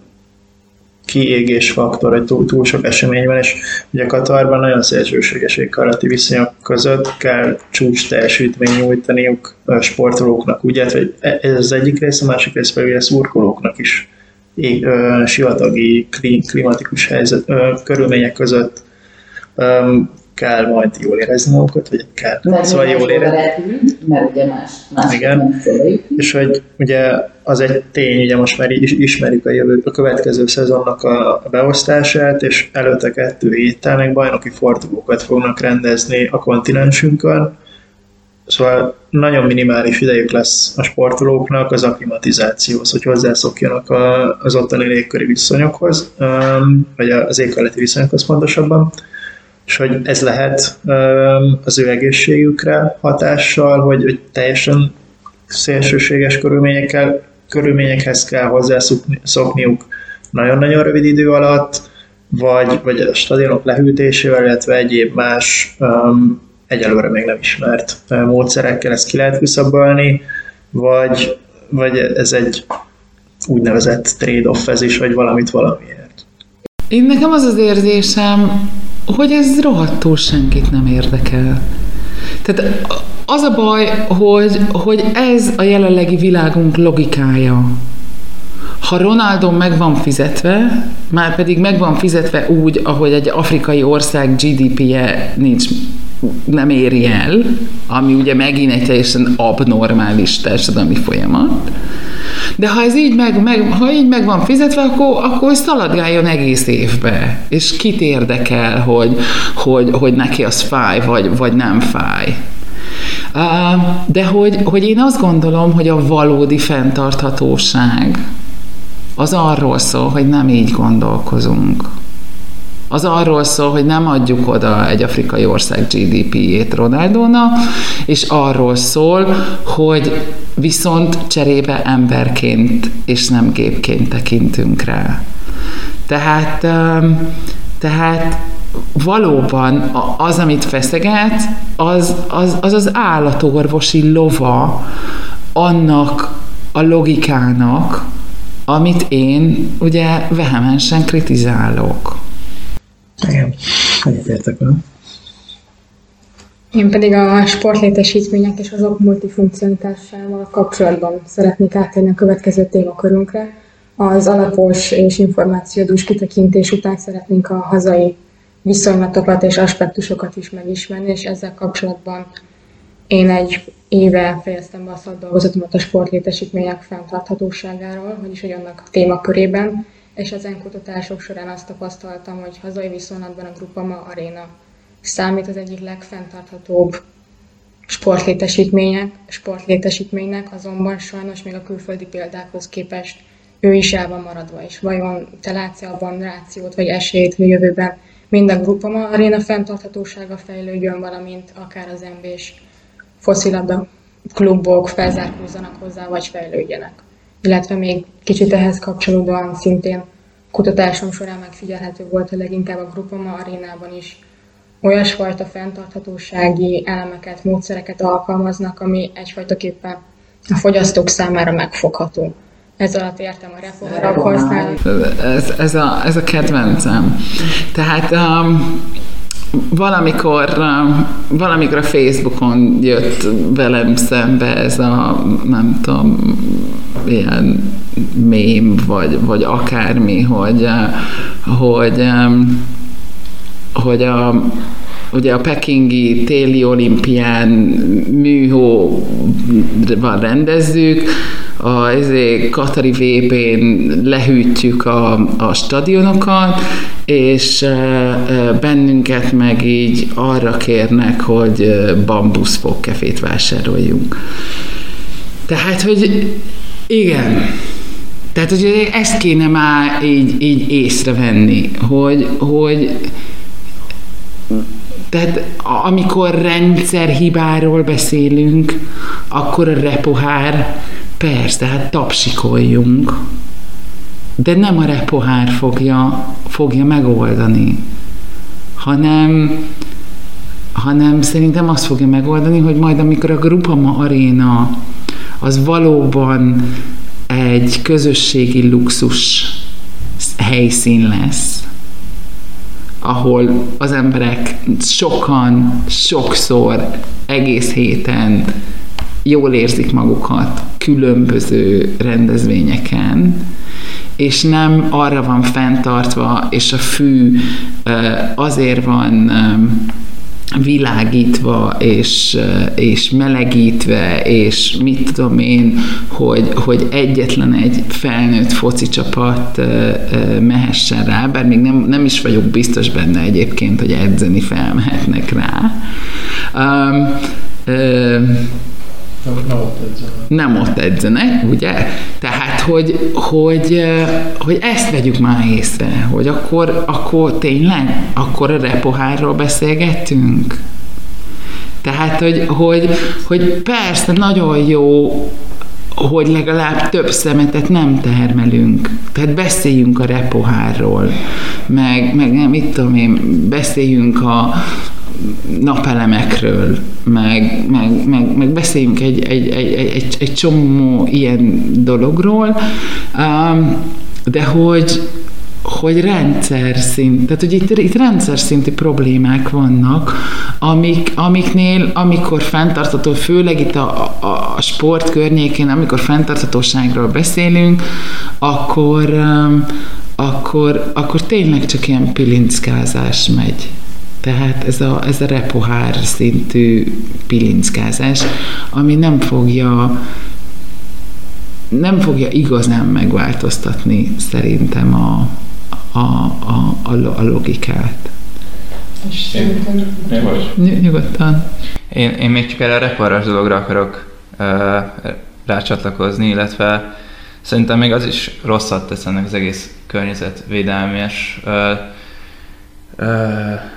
S3: kiégés faktor, hogy túl, túl sok esemény van, és ugye Katarban nagyon szélsőséges éghajlati viszonyok között kell csúcs teljesítmény nyújtaniuk a sportolóknak, ugye, hogy e, ez az egyik rész, a másik rész pedig a szurkolóknak is é, ö, sivatagi, klimatikus helyzet, ö, körülmények között ö, kell majd jól érezni magukat, vagy kell.
S6: Mert szóval jól érezni. Mert ugye más, más
S3: Igen. És hogy ugye az egy tény, ugye most már ismerjük a, jövő, a következő szezonnak a beosztását, és előtte kettő héttel meg bajnoki fordulókat fognak rendezni a kontinensünkön, Szóval nagyon minimális idejük lesz a sportolóknak az aklimatizációhoz, hogy hozzászokjanak az ottani légköri viszonyokhoz, vagy az éghajlati viszonyokhoz pontosabban és hogy ez lehet az ő egészségükre hatással, hogy, hogy teljesen szélsőséges körülményekkel, körülményekhez kell hozzászokniuk nagyon-nagyon rövid idő alatt, vagy, vagy a stadionok lehűtésével, illetve egyéb más um, egyelőre még nem ismert módszerekkel ezt ki lehet küszöbölni, vagy, vagy ez egy úgynevezett trade-off ez is, vagy valamit valamiért.
S2: Én nekem az az érzésem, hogy ez rohadtul senkit nem érdekel. Tehát az a baj, hogy, hogy ez a jelenlegi világunk logikája. Ha Ronaldo meg van fizetve, már pedig meg van fizetve úgy, ahogy egy afrikai ország GDP-je nincs, nem éri el, ami ugye megint egy teljesen abnormális társadalmi folyamat, de ha ez így meg, meg, ha így meg van fizetve, akkor, akkor szaladgáljon egész évbe. És kit érdekel, hogy, hogy, hogy neki az fáj, vagy, vagy nem fáj. De hogy, hogy én azt gondolom, hogy a valódi fenntarthatóság az arról szól, hogy nem így gondolkozunk. Az arról szól, hogy nem adjuk oda egy afrikai ország GDP-jét Ronaldónak, és arról szól, hogy viszont cserébe emberként és nem gépként tekintünk rá. Tehát, tehát valóban az, amit feszeget, az az, az, az állatorvosi lova annak a logikának, amit én ugye vehemensen kritizálok.
S3: Igen, egyetértek velem.
S7: Én pedig a sportlétesítmények és azok multifunkcionitásával kapcsolatban szeretnék átérni a következő témakörünkre, Az alapos és információdús kitekintés után szeretnénk a hazai viszonylatokat és aspektusokat is megismerni, és ezzel kapcsolatban én egy éve fejeztem be a szakdolgozatomat a sportlétesítmények fenntarthatóságáról, vagyis hogy annak témakörében, és ezen kutatások során azt tapasztaltam, hogy hazai viszonylatban a Grupama Arena számít az egyik legfenntarthatóbb sportlétesítmények, sportlétesítménynek, azonban sajnos még a külföldi példákhoz képest ő is el van maradva, és vajon te látsz abban rációt vagy esélyt, hogy jövőben mind a Grupama Arena fenntarthatósága fejlődjön, valamint akár az MB-s foszilabda klubok felzárkózzanak hozzá, vagy fejlődjenek. Illetve még kicsit ehhez kapcsolódóan szintén kutatásom során megfigyelhető volt, hogy leginkább a Grupama arénában is olyasfajta fenntarthatósági elemeket, módszereket alkalmaznak, ami egyfajtaképpen a fogyasztók számára megfogható. Ez alatt értem a repoharak használat.
S2: Ez, ez, a, ez a kedvencem. Tehát um, valamikor, um, valamikor a Facebookon jött velem szembe ez a, nem tudom, ilyen mém, vagy, vagy akármi, hogy, uh, hogy, hogy a, ugye a pekingi téli olimpián műhóval rendezzük, a ezé, Katari VB-n lehűtjük a, a stadionokat, és bennünket meg így arra kérnek, hogy bambusz fogkefét vásároljunk. Tehát, hogy igen, tehát, hogy ezt kéne már így, így észrevenni, hogy, hogy tehát amikor rendszerhibáról beszélünk, akkor a repohár, persze, tehát tapsikoljunk, de nem a repohár fogja, fogja megoldani, hanem, hanem szerintem azt fogja megoldani, hogy majd amikor a Grupama Aréna az valóban egy közösségi luxus helyszín lesz, ahol az emberek sokan, sokszor, egész héten jól érzik magukat különböző rendezvényeken, és nem arra van fenntartva, és a fű azért van világítva, és, és melegítve, és mit tudom én, hogy, hogy egyetlen egy felnőtt foci csapat mehessen rá, bár még nem, nem is vagyok biztos benne egyébként, hogy edzeni felmehetnek rá. Um, um, nem ott edzenek. Ugye? Tehát, hogy, hogy, hogy ezt vegyük már észre, hogy akkor, akkor tényleg, akkor a repohárról beszélgettünk. Tehát, hogy, hogy, hogy persze nagyon jó hogy legalább több szemetet nem termelünk. Tehát beszéljünk a repohárról, meg, meg nem, mit tudom én, beszéljünk a, napelemekről, meg, meg, meg, meg beszéljünk egy, egy, egy, egy, egy csomó ilyen dologról, de hogy, hogy rendszer szint, tehát hogy itt, itt rendszer szinti problémák vannak, amik, amiknél, amikor fenntartató, főleg itt a, a, a sport környékén, amikor fenntartatóságról beszélünk, akkor, akkor, akkor tényleg csak ilyen pilinckázás megy. Tehát ez a, ez a repohár szintű pilinckázás, ami nem fogja nem fogja igazán megváltoztatni szerintem a, a, a, a, a logikát. Ny- nyugodtan.
S4: Én, én még csak erre a reparas dologra akarok uh, rácsatlakozni, illetve szerintem még az is rosszat tesz ennek az egész környezetvédelmes uh,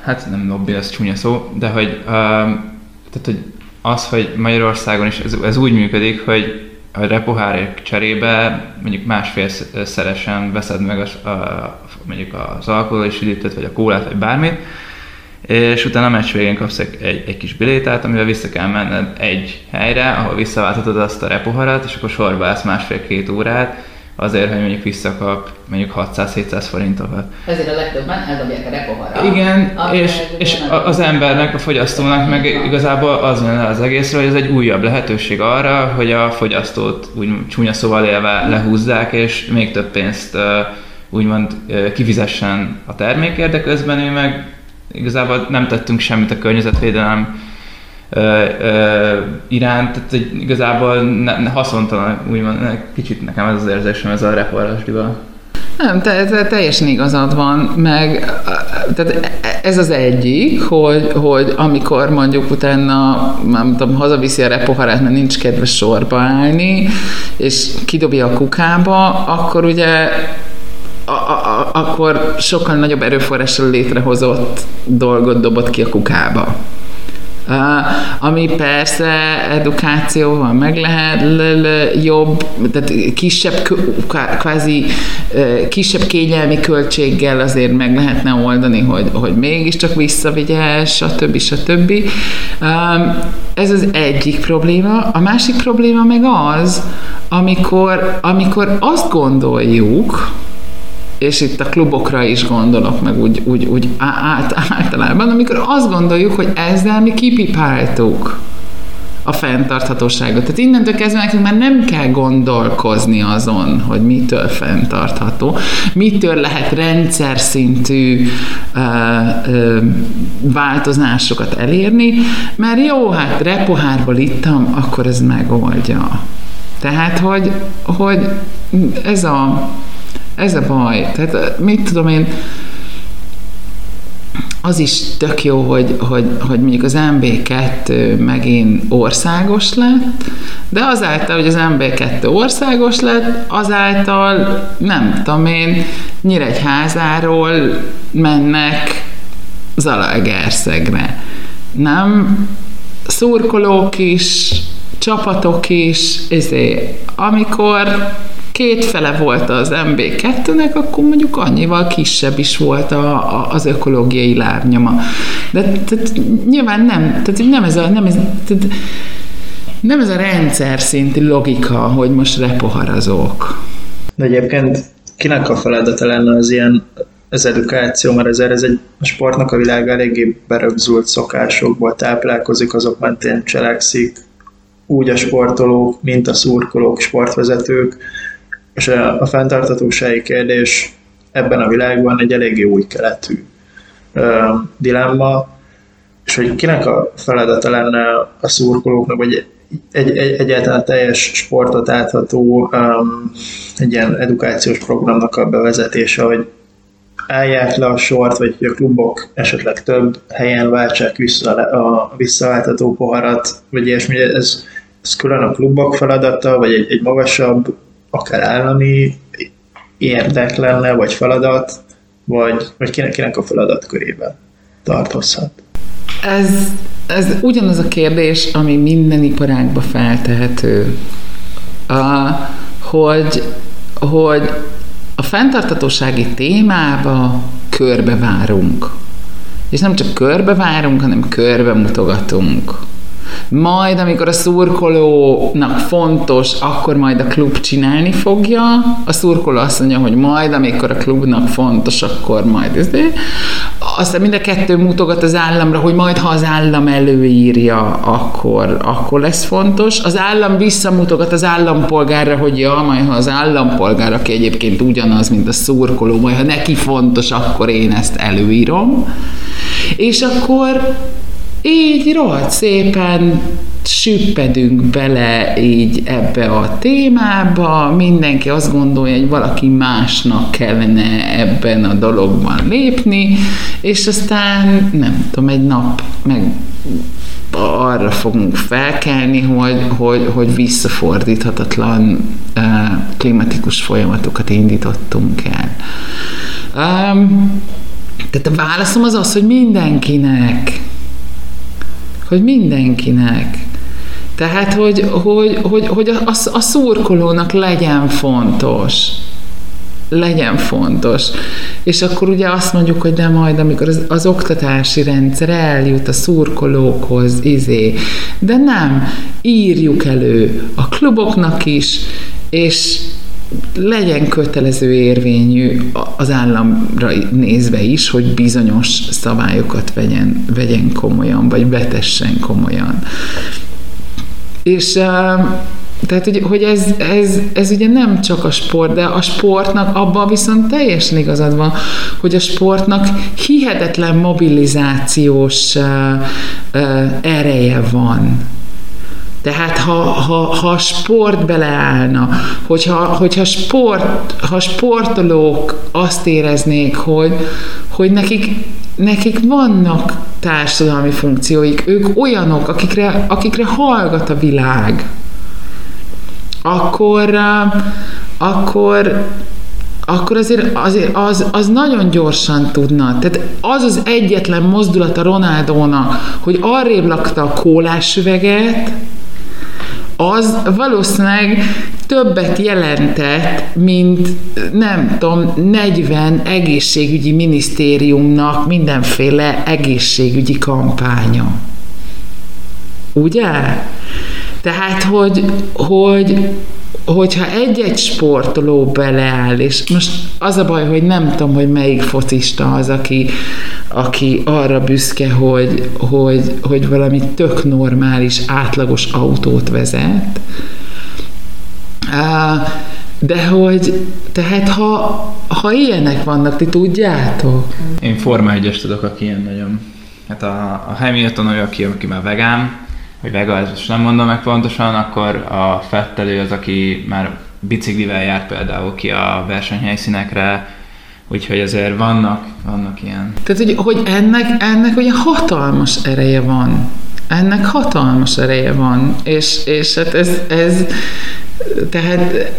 S4: hát nem lobby, ez csúnya szó, de hogy, tehát, hogy az, hogy Magyarországon is ez, ez úgy működik, hogy a repohárek cserébe mondjuk másfélszeresen veszed meg az, a, mondjuk az alkoholis üdítőt, vagy a kólát, vagy bármit, és utána a meccs végén kapsz egy, egy kis bilétát, amivel vissza kell menned egy helyre, ahol visszaváltatod azt a repoharat, és akkor sorba állsz másfél-két órát, azért, hogy mondjuk visszakap mondjuk 600-700 forintokat.
S6: Ezért a legtöbben eldobják a repoharra.
S4: Igen, és, és az embernek, a fogyasztónak meg igazából az jön le az egészről, hogy ez egy újabb lehetőség arra, hogy a fogyasztót úgy csúnya szóval élve lehúzzák, és még több pénzt úgymond kifizessen a termékért, de közben ő meg igazából nem tettünk semmit a környezetvédelem iránt, tehát hogy igazából ne, ne haszontalan, úgymond, kicsit nekem ez az érzésem ez a reporásdival.
S2: Nem, te, te, teljesen igazad van, meg tehát ez az egyik, hogy, hogy amikor mondjuk utána, nem tudom, hazaviszi a repoharát, mert nincs kedves sorba állni, és kidobja a kukába, akkor ugye a, a, akkor sokkal nagyobb erőforrással létrehozott dolgot dobott ki a kukába. Ami persze edukációval meg lehet jobb, tehát kisebb, kvázi kisebb kényelmi költséggel azért meg lehetne oldani, hogy, hogy mégiscsak visszavigye, stb. stb. Ez az egyik probléma. A másik probléma meg az, amikor, amikor azt gondoljuk, és itt a klubokra is gondolok, meg úgy, úgy, úgy át, általában, amikor azt gondoljuk, hogy ezzel mi kipipáltuk a fenntarthatóságot. Tehát innentől kezdve nekünk már nem kell gondolkozni azon, hogy mitől fenntartható, mitől lehet rendszer szintű ö, ö, változásokat elérni, mert jó, hát repohárból ittam, akkor ez megoldja. Tehát, hogy, hogy ez a ez a baj. Tehát mit tudom én, az is tök jó, hogy, hogy, hogy mondjuk az MB2 megint országos lett, de azáltal, hogy az MB2 országos lett, azáltal nem tudom én, Nyíregyházáról mennek Zalaegerszegre. Nem? Szurkolók is, csapatok is, ezért, amikor két fele volt az MB2-nek, akkor mondjuk annyival kisebb is volt a, a, az ökológiai lábnyoma. De tehát, nyilván nem, tehát nem ez a, nem ez, tehát, nem ez a rendszer szinti logika, hogy most repoharazok.
S3: De egyébként kinek a feladata lenne az ilyen az edukáció, mert ezért ez egy a sportnak a világ eléggé berögzült szokásokból táplálkozik, azok mentén cselekszik, úgy a sportolók, mint a szurkolók, sportvezetők, és a, a fenntartatósági kérdés ebben a világban egy eléggé új keletű dilemma, és hogy kinek a feladata lenne a szurkolóknak, vagy egy, egy, egyáltalán teljes sportot átható um, egy ilyen edukációs programnak a bevezetése, hogy állják le a sort, vagy hogy a klubok esetleg több helyen váltsák vissza a visszaváltató poharat, vagy ilyesmi, ez, ez külön a klubok feladata, vagy egy, egy magasabb akár állami érdek lenne, vagy feladat, vagy, vagy kinek, kinek a feladat körében tartozhat.
S2: Ez, ez ugyanaz a kérdés, ami minden iparágba feltehető, a, hogy, hogy a fenntartatósági témába körbevárunk. És nem csak körbevárunk, hanem körbe mutogatunk. Majd, amikor a szurkolónak fontos, akkor majd a klub csinálni fogja. A szurkoló azt mondja, hogy majd, amikor a klubnak fontos, akkor majd. Ez aztán mind a kettő mutogat az államra, hogy majd ha az állam előírja, akkor, akkor lesz fontos. Az állam visszamutogat az állampolgárra, hogy ja, majd ha az állampolgár, aki egyébként ugyanaz, mint a szurkoló, majd ha neki fontos, akkor én ezt előírom. És akkor így rohadt szépen süppedünk bele így ebbe a témába, mindenki azt gondolja, hogy valaki másnak kellene ebben a dologban lépni, és aztán nem tudom, egy nap meg arra fogunk felkelni, hogy, hogy, hogy visszafordíthatatlan uh, klimatikus folyamatokat indítottunk el. Um, tehát a válaszom az az, hogy mindenkinek hogy mindenkinek. Tehát, hogy, hogy, hogy, hogy a, a, szurkolónak legyen fontos. Legyen fontos. És akkor ugye azt mondjuk, hogy de majd, amikor az, az oktatási rendszer eljut a szurkolókhoz, izé. De nem, írjuk elő a kluboknak is, és legyen kötelező érvényű az államra nézve is, hogy bizonyos szabályokat vegyen, vegyen komolyan, vagy vetessen komolyan. És tehát, hogy, hogy ez, ez, ez ugye nem csak a sport, de a sportnak abban viszont teljesen igazad van, hogy a sportnak hihetetlen mobilizációs uh, uh, ereje van. Tehát ha, ha, ha a sport beleállna, hogyha, hogyha sport, ha sportolók azt éreznék, hogy, hogy nekik, nekik vannak társadalmi funkcióik, ők olyanok, akikre, akikre hallgat a világ, akkor, akkor akkor azért, azért az, az nagyon gyorsan tudna. Tehát az az egyetlen mozdulat a Ronaldónak, hogy arrébb lakta a kólás üveget, az valószínűleg többet jelentett, mint nem tudom, 40 egészségügyi minisztériumnak mindenféle egészségügyi kampánya. Ugye? Tehát, hogy, hogy hogyha egy-egy sportoló beleáll, és most az a baj, hogy nem tudom, hogy melyik focista az, aki, aki arra büszke, hogy, hogy, hogy valami tök normális, átlagos autót vezet, de hogy, tehát ha, ha ilyenek vannak, ti tudjátok?
S4: Én Forma 1 tudok, aki ilyen nagyon... Hát a, a Hamilton olyan, aki, aki már vegán, hogy vega, ezt nem mondom meg pontosan, akkor a Fettelő az, aki már biciklivel jár például ki a versenyhelyszínekre, úgyhogy azért vannak, vannak ilyen.
S2: Tehát, hogy, hogy ennek, ennek ugye hatalmas ereje van. Ennek hatalmas ereje van, és, és hát ez, ez tehát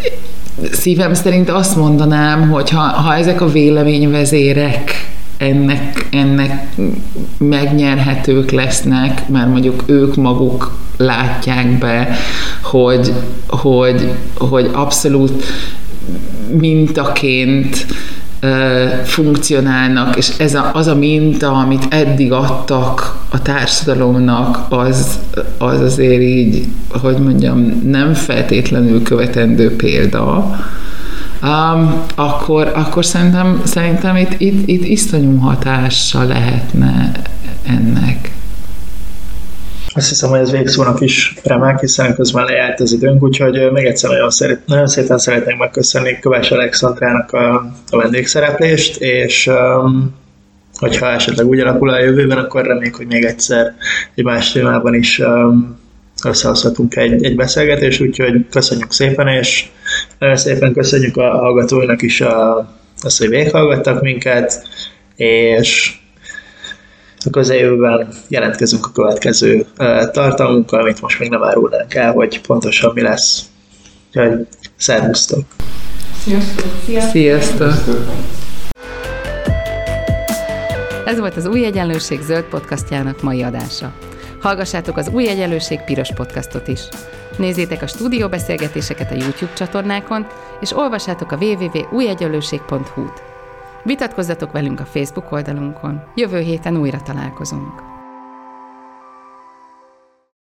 S2: szívem szerint azt mondanám, hogy ha, ha ezek a véleményvezérek ennek, ennek megnyerhetők lesznek, mert mondjuk ők maguk látják be, hogy, hogy, hogy abszolút mintaként funkcionálnak, és ez a, az a minta, amit eddig adtak a társadalomnak, az, az azért így, hogy mondjam, nem feltétlenül követendő példa um, akkor, akkor szerintem, szerintem itt, itt, itt iszonyú hatása lehetne ennek.
S3: Azt hiszem, hogy ez végszónak is remek, hiszen közben lejárt az időnk, úgyhogy még egyszer nagyon, szeret, nagyon szépen szeretnék megköszönni Köves Alexandrának a, a vendégszereplést, és um, hogyha esetleg úgy alakul a jövőben, akkor reméljük, hogy még egyszer egy más témában is um, összehozhatunk egy, egy beszélgetést, úgyhogy köszönjük szépen, és nagyon szépen köszönjük a hallgatóinak is a, azt, hogy végighallgattak minket, és a közeljövőben jelentkezünk a következő tartalmunkkal, amit most még nem árulnánk el, hogy pontosan mi lesz. Úgyhogy szervusztok!
S2: Sziasztok! Sziasztok!
S1: Ez volt az Új Egyenlőség zöld podcastjának mai adása. Hallgassátok az Új Egyenlőség piros podcastot is. Nézzétek a stúdióbeszélgetéseket a YouTube csatornákon, és olvassátok a www.újegyenlőség.hu-t. Vitatkozzatok velünk a Facebook oldalunkon. Jövő héten újra találkozunk.